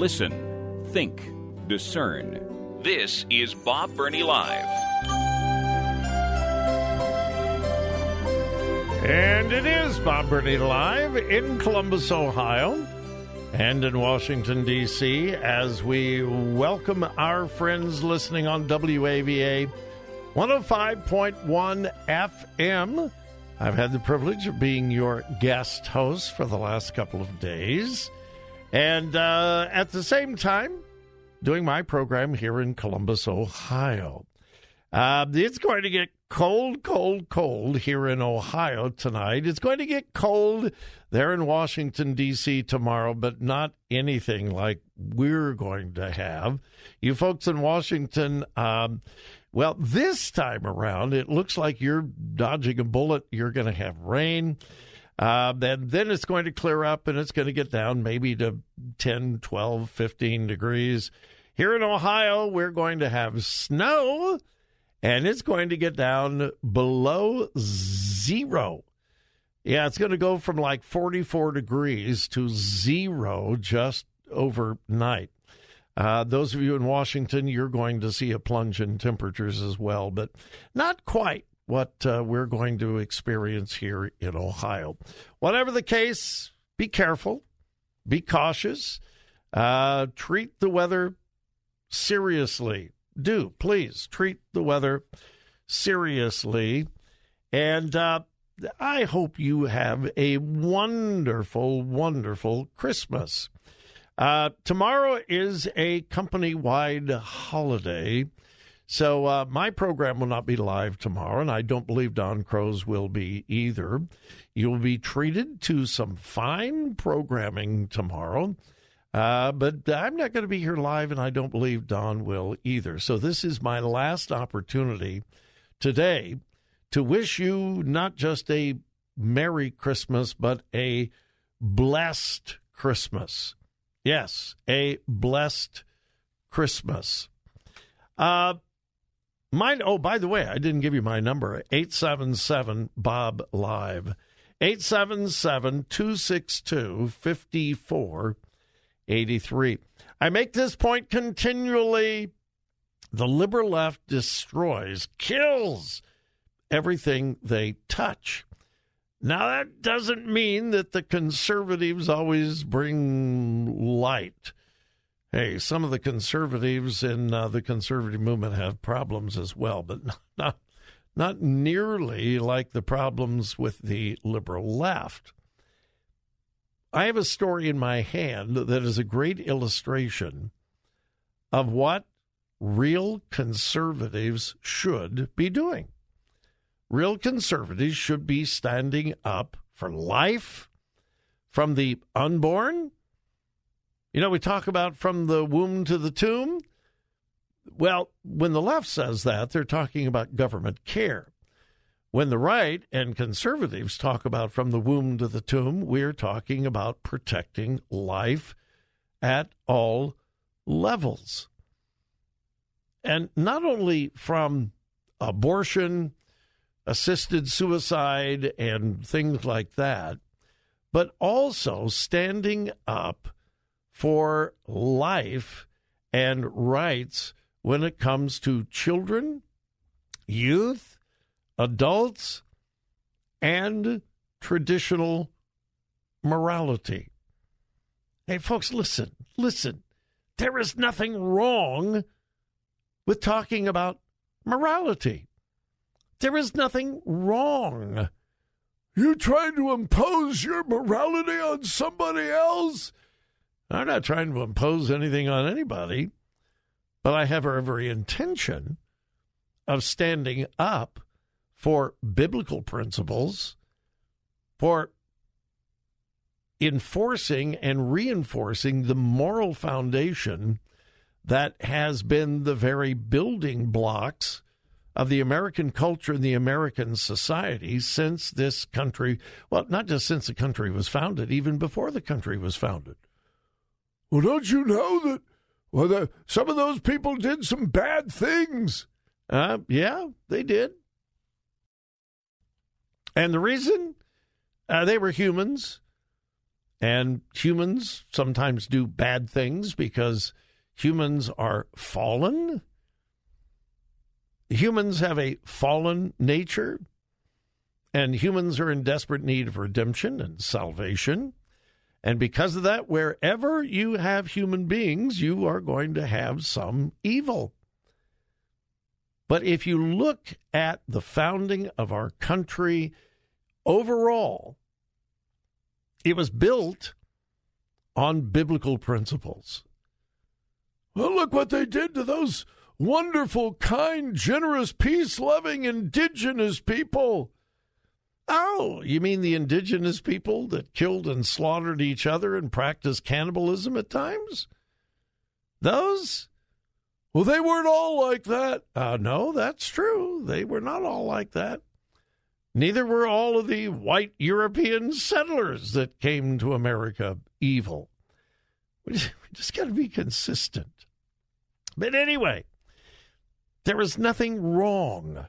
Listen, think, discern. This is Bob Burney Live. And it is Bob Burney Live in Columbus, Ohio, and in Washington, D.C., as we welcome our friends listening on WAVA 105.1 FM. I've had the privilege of being your guest host for the last couple of days. And uh, at the same time, doing my program here in Columbus, Ohio. Uh, it's going to get cold, cold, cold here in Ohio tonight. It's going to get cold there in Washington, D.C. tomorrow, but not anything like we're going to have. You folks in Washington, um, well, this time around, it looks like you're dodging a bullet. You're going to have rain. Uh, then, then it's going to clear up and it's going to get down maybe to 10, 12, 15 degrees. Here in Ohio, we're going to have snow and it's going to get down below zero. Yeah, it's going to go from like 44 degrees to zero just overnight. Uh, those of you in Washington, you're going to see a plunge in temperatures as well, but not quite what uh, we're going to experience here in Ohio. Whatever the case, be careful, be cautious, uh, treat the weather seriously. Do please treat the weather seriously. And uh, I hope you have a wonderful, wonderful Christmas. Uh, tomorrow is a company wide holiday. So uh, my program will not be live tomorrow, and I don't believe Don Crow's will be either. You'll be treated to some fine programming tomorrow, uh, but I'm not going to be here live, and I don't believe Don will either. So this is my last opportunity today to wish you not just a Merry Christmas, but a blessed Christmas. Yes, a blessed Christmas. Uh, Mine, oh, by the way, I didn't give you my number 877 Bob Live. 877 262 5483. I make this point continually. The liberal left destroys, kills everything they touch. Now, that doesn't mean that the conservatives always bring light hey, some of the conservatives in uh, the conservative movement have problems as well, but not not nearly like the problems with the liberal left. I have a story in my hand that is a great illustration of what real conservatives should be doing. Real conservatives should be standing up for life from the unborn you know, we talk about from the womb to the tomb. Well, when the left says that, they're talking about government care. When the right and conservatives talk about from the womb to the tomb, we're talking about protecting life at all levels. And not only from abortion, assisted suicide, and things like that, but also standing up for life and rights when it comes to children, youth, adults, and traditional morality. Hey, folks, listen, listen. There is nothing wrong with talking about morality. There is nothing wrong. You trying to impose your morality on somebody else? I'm not trying to impose anything on anybody, but I have every intention of standing up for biblical principles, for enforcing and reinforcing the moral foundation that has been the very building blocks of the American culture and the American society since this country, well, not just since the country was founded, even before the country was founded. Well, don't you know that well, the, some of those people did some bad things? Uh, yeah, they did. And the reason uh, they were humans, and humans sometimes do bad things because humans are fallen humans have a fallen nature, and humans are in desperate need of redemption and salvation. And because of that, wherever you have human beings, you are going to have some evil. But if you look at the founding of our country overall, it was built on biblical principles. Well, look what they did to those wonderful, kind, generous, peace loving indigenous people. Oh, you mean the indigenous people that killed and slaughtered each other and practiced cannibalism at times? Those? Well, they weren't all like that. Uh, no, that's true. They were not all like that. Neither were all of the white European settlers that came to America evil. We just got to be consistent. But anyway, there is nothing wrong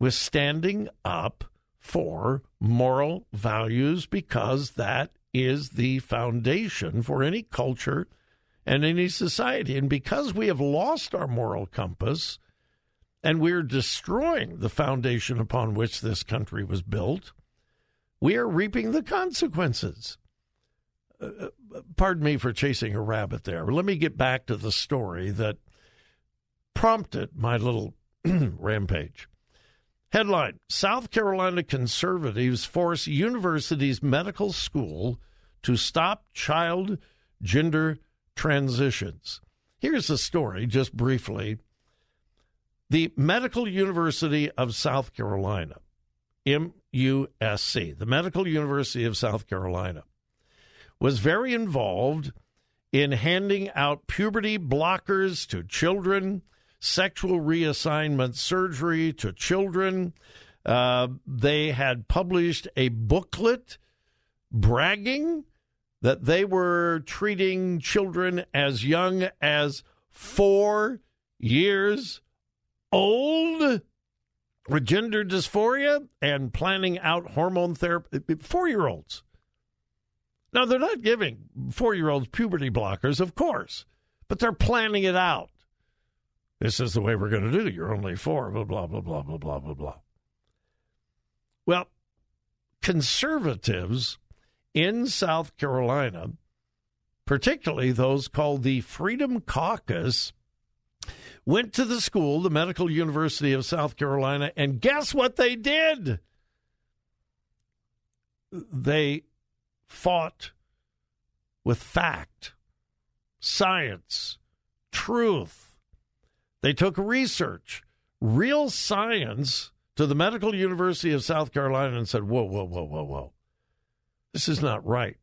with standing up for moral values because that is the foundation for any culture and any society. And because we have lost our moral compass and we're destroying the foundation upon which this country was built, we are reaping the consequences. Uh, pardon me for chasing a rabbit there. Let me get back to the story that prompted my little rampage. Headline South Carolina conservatives force university's medical school to stop child gender transitions. Here's the story, just briefly. The Medical University of South Carolina, MUSC, the Medical University of South Carolina, was very involved in handing out puberty blockers to children sexual reassignment surgery to children. Uh, they had published a booklet bragging that they were treating children as young as four years old with gender dysphoria and planning out hormone therapy. Four year olds. Now, they're not giving four year olds puberty blockers, of course, but they're planning it out. This is the way we're going to do. You're only four, blah, blah, blah, blah, blah, blah, blah, blah. Well, conservatives in South Carolina, particularly those called the Freedom Caucus, went to the school, the Medical University of South Carolina, and guess what they did? They fought with fact, science, truth they took research, real science, to the Medical University of South Carolina and said, whoa, whoa, whoa, whoa, whoa. This is not right.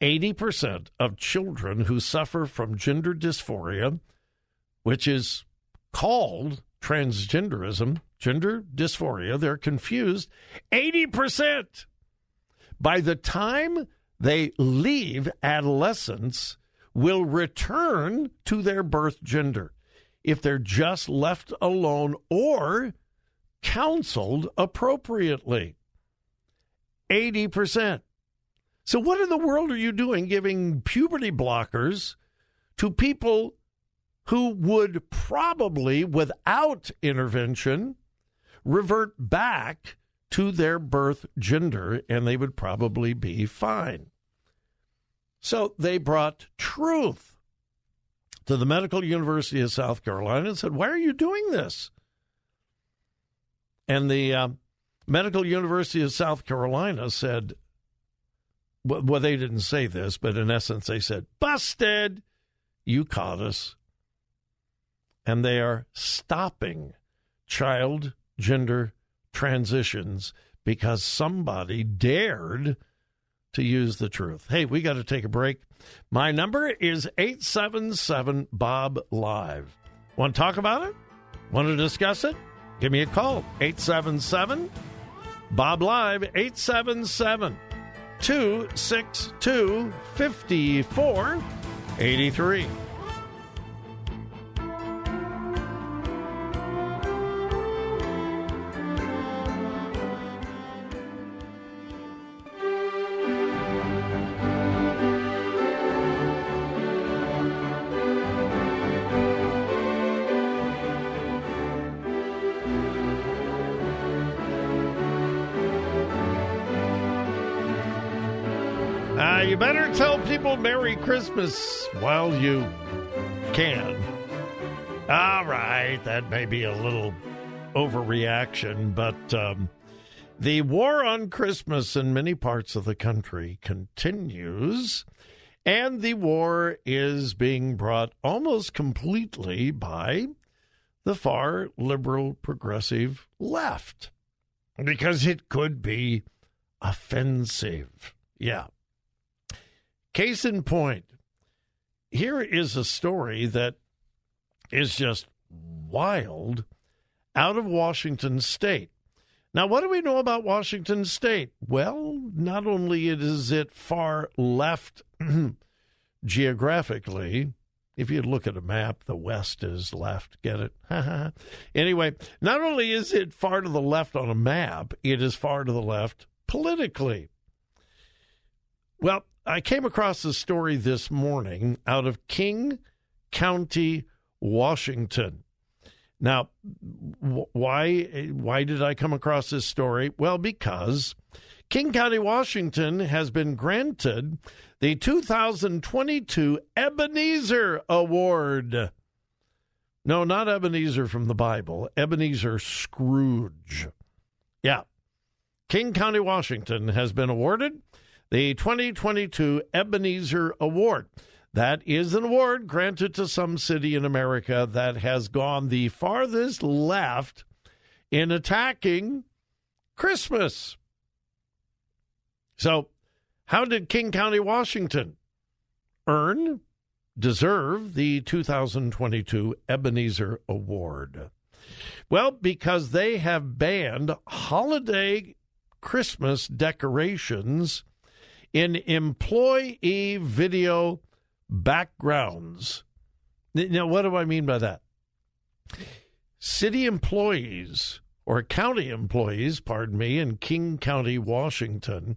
80% of children who suffer from gender dysphoria, which is called transgenderism, gender dysphoria, they're confused. 80%. By the time they leave adolescence, will return to their birth gender if they're just left alone or counseled appropriately. 80%. So, what in the world are you doing giving puberty blockers to people who would probably, without intervention, revert back to their birth gender and they would probably be fine? So, they brought truth to the Medical University of South Carolina and said, Why are you doing this? And the uh, Medical University of South Carolina said, well, they didn't say this, but in essence, they said, Busted! You caught us. and they are stopping child gender transitions because somebody dared to use the truth. Hey, we got to take a break. My number is 877 Bob Live. Want to talk about it? Want to discuss it? Give me a call. 877 Bob Live, 877 262 5483. People Merry Christmas while you can. All right, that may be a little overreaction, but um, the war on Christmas in many parts of the country continues, and the war is being brought almost completely by the far liberal progressive left because it could be offensive. Yeah. Case in point, here is a story that is just wild out of Washington State. Now, what do we know about Washington State? Well, not only is it far left geographically, if you look at a map, the west is left. Get it? anyway, not only is it far to the left on a map, it is far to the left politically. Well, I came across a story this morning out of King County, Washington. Now, why why did I come across this story? Well, because King County, Washington has been granted the 2022 Ebenezer Award. No, not Ebenezer from the Bible, Ebenezer Scrooge. Yeah. King County, Washington has been awarded the 2022 Ebenezer Award. That is an award granted to some city in America that has gone the farthest left in attacking Christmas. So, how did King County, Washington earn, deserve the 2022 Ebenezer Award? Well, because they have banned holiday Christmas decorations in employee video backgrounds. Now, what do I mean by that? City employees or county employees, pardon me, in King County, Washington,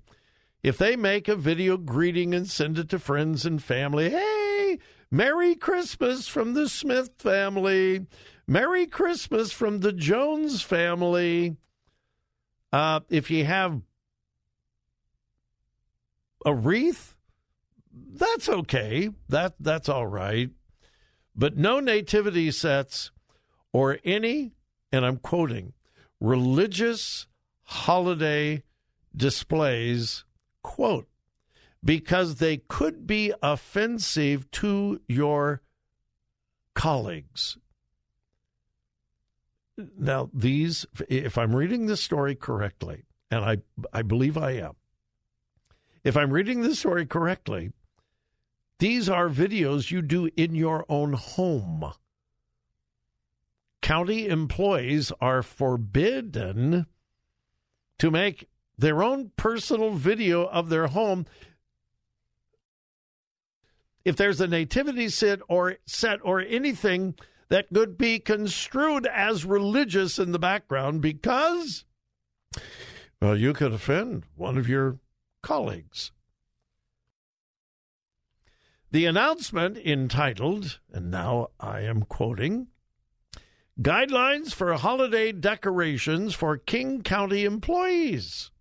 if they make a video greeting and send it to friends and family, hey, Merry Christmas from the Smith family, Merry Christmas from the Jones family. Uh, if you have a wreath, that's okay. That that's all right. But no nativity sets or any, and I'm quoting, religious holiday displays, quote, because they could be offensive to your colleagues. Now, these, if I'm reading this story correctly, and I, I believe I am, if I'm reading the story correctly, these are videos you do in your own home. County employees are forbidden to make their own personal video of their home. If there's a nativity set or set or anything that could be construed as religious in the background because well you could offend one of your colleagues. The announcement entitled, and now I am quoting, Guidelines for Holiday Decorations for King County Employees.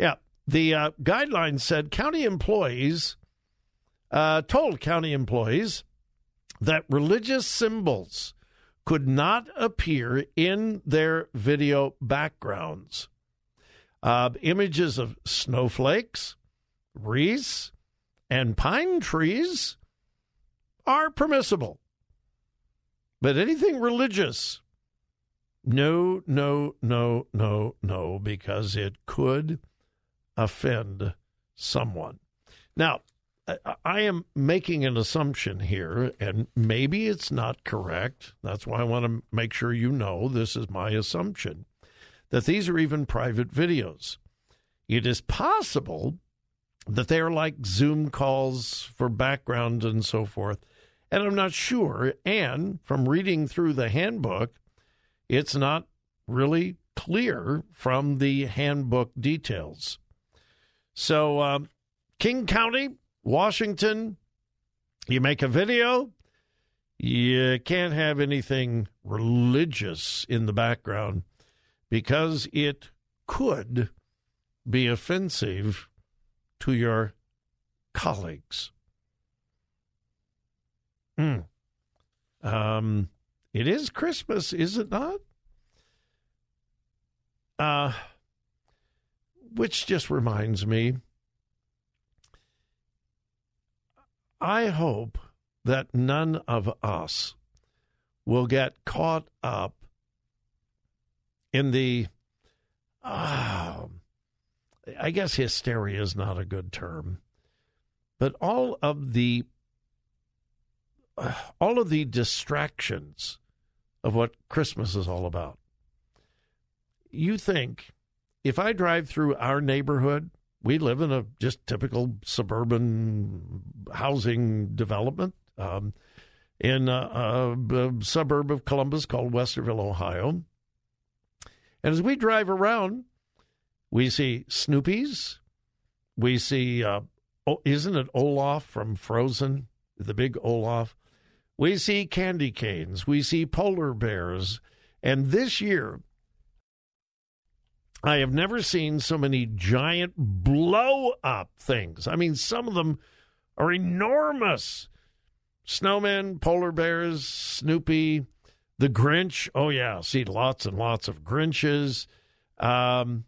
Yeah, the uh, guidelines said county employees uh, told county employees that religious symbols could not appear in their video backgrounds. Uh, images of snowflakes, wreaths, and pine trees are permissible. But anything religious, no, no, no, no, no, because it could offend someone. Now, I am making an assumption here, and maybe it's not correct. That's why I want to make sure you know this is my assumption that these are even private videos. It is possible that they are like Zoom calls for background and so forth. And I'm not sure. And from reading through the handbook, it's not really clear from the handbook details. So, uh, King County, Washington, you make a video, you can't have anything religious in the background because it could be offensive to your colleagues. Mm. Um, it is Christmas, is it not? Uh, which just reminds me, I hope that none of us will get caught up in the, uh, I guess hysteria is not a good term, but all of the uh, all of the distractions of what Christmas is all about. You think if I drive through our neighborhood, we live in a just typical suburban housing development um, in a, a, a suburb of Columbus called Westerville, Ohio. And as we drive around, we see Snoopy's. We see, uh, oh, isn't it Olaf from Frozen? The big Olaf. We see candy canes. We see polar bears. And this year, I have never seen so many giant blow up things. I mean, some of them are enormous. Snowmen, polar bears, Snoopy, the Grinch. Oh, yeah, see lots and lots of Grinches. Um,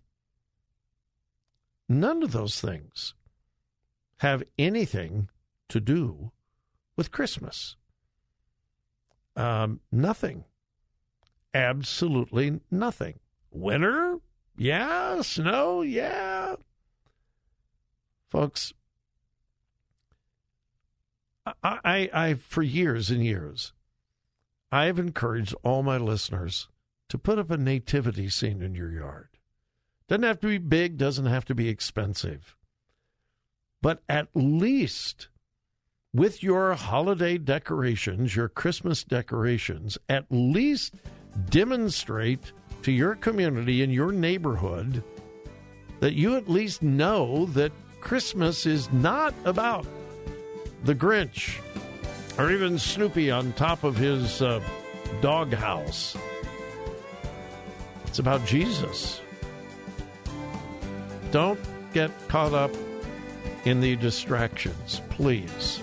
None of those things have anything to do with Christmas. Um, nothing. Absolutely nothing. Winter? Yeah. Snow? Yeah. Folks, I, I, I, for years and years, I have encouraged all my listeners to put up a nativity scene in your yard. Doesn't have to be big, doesn't have to be expensive. But at least with your holiday decorations, your Christmas decorations, at least demonstrate to your community and your neighborhood that you at least know that Christmas is not about the Grinch or even Snoopy on top of his uh, doghouse. It's about Jesus. Don't get caught up in the distractions, please.